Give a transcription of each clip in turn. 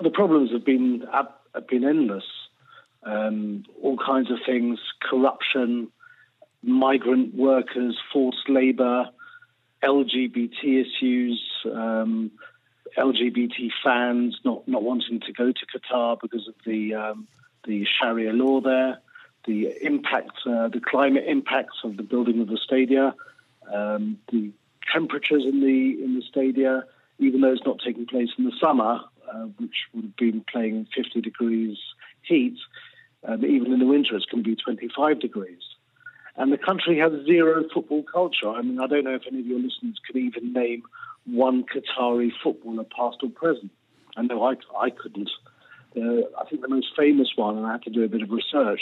The problems have been have been endless. Um, all kinds of things: corruption, migrant workers, forced labour, LGBT issues, um, LGBT fans not, not wanting to go to Qatar because of the um, the Sharia law there, the impact, uh, the climate impacts of the building of the stadia, um, the temperatures in the in the stadia, even though it's not taking place in the summer, uh, which would have been playing 50 degrees heat, um, even in the winter it's going to be 25 degrees. And the country has zero football culture. I mean, I don't know if any of your listeners could even name one Qatari footballer, past or present. I know I, I couldn't. Uh, I think the most famous one, and I had to do a bit of research,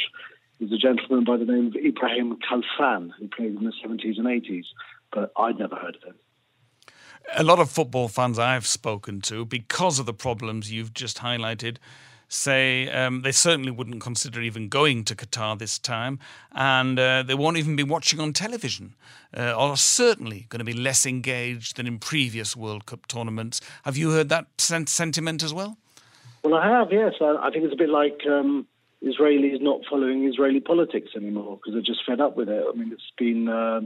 is a gentleman by the name of Ibrahim Khalfan, who played in the 70s and 80s, but I'd never heard of him. A lot of football fans I've spoken to, because of the problems you've just highlighted, say um, they certainly wouldn't consider even going to Qatar this time, and uh, they won't even be watching on television, uh, or certainly going to be less engaged than in previous World Cup tournaments. Have you heard that sentiment as well? Well, I have, yes. I, I think it's a bit like um, Israelis not following Israeli politics anymore because they're just fed up with it. I mean, it's been uh,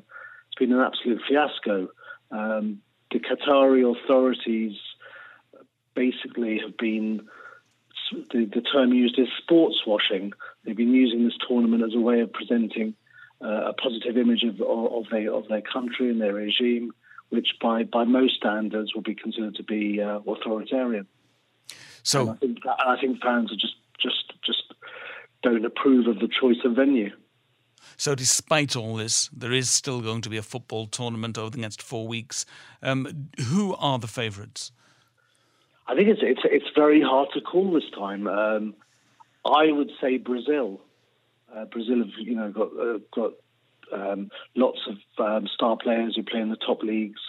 it's been an absolute fiasco. Um, the Qatari authorities basically have been the, the term used is sports washing. They've been using this tournament as a way of presenting uh, a positive image of, of, their, of their country and their regime, which by, by most standards will be considered to be uh, authoritarian. So and I, think, and I think fans are just just just don't approve of the choice of venue. So, despite all this, there is still going to be a football tournament over the next four weeks. Um, who are the favourites? I think it's it's it's very hard to call this time. Um, I would say Brazil. Uh, Brazil have you know got uh, got um, lots of um, star players who play in the top leagues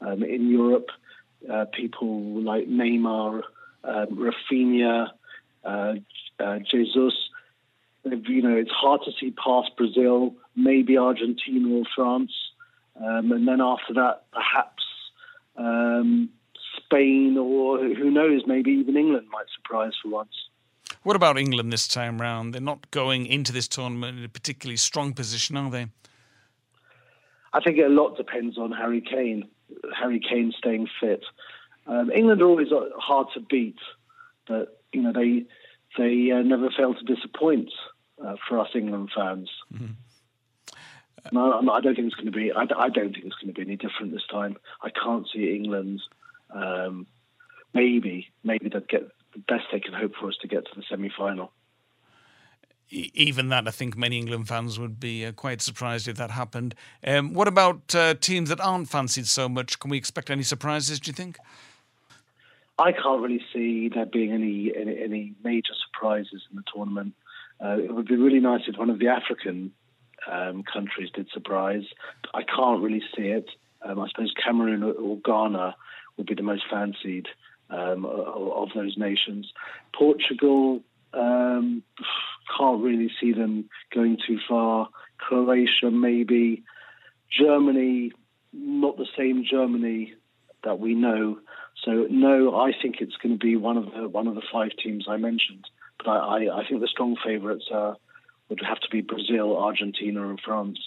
um, in Europe. Uh, people like Neymar, um, Rafinha, uh, uh, Jesus. You know, it's hard to see past Brazil, maybe Argentina or France, um, and then after that, perhaps um, Spain or who knows, maybe even England might surprise for once. What about England this time round? They're not going into this tournament in a particularly strong position, are they? I think a lot depends on Harry Kane. Harry Kane staying fit. Um, England are always uh, hard to beat, but you know they they uh, never fail to disappoint uh, for us England fans. Mm-hmm. No, I don't think it's going to be. I, I don't think it's going to be any different this time. I can't see England um, maybe maybe they'd get the best they can hope for us to get to the semi final. Even that, I think many England fans would be uh, quite surprised if that happened. Um, what about uh, teams that aren't fancied so much? Can we expect any surprises? Do you think? I can't really see there being any any, any major surprises in the tournament. Uh, it would be really nice if one of the African um, countries did surprise. I can't really see it. Um, I suppose Cameroon or Ghana would be the most fancied um, of, those nations. Portugal um, can't really see them going too far. Croatia maybe. Germany, not the same Germany that we know. So no, I think it's going to be one of the one of the five teams I mentioned. But I, I, think the strong favourites uh, would have to be Brazil, Argentina, and France.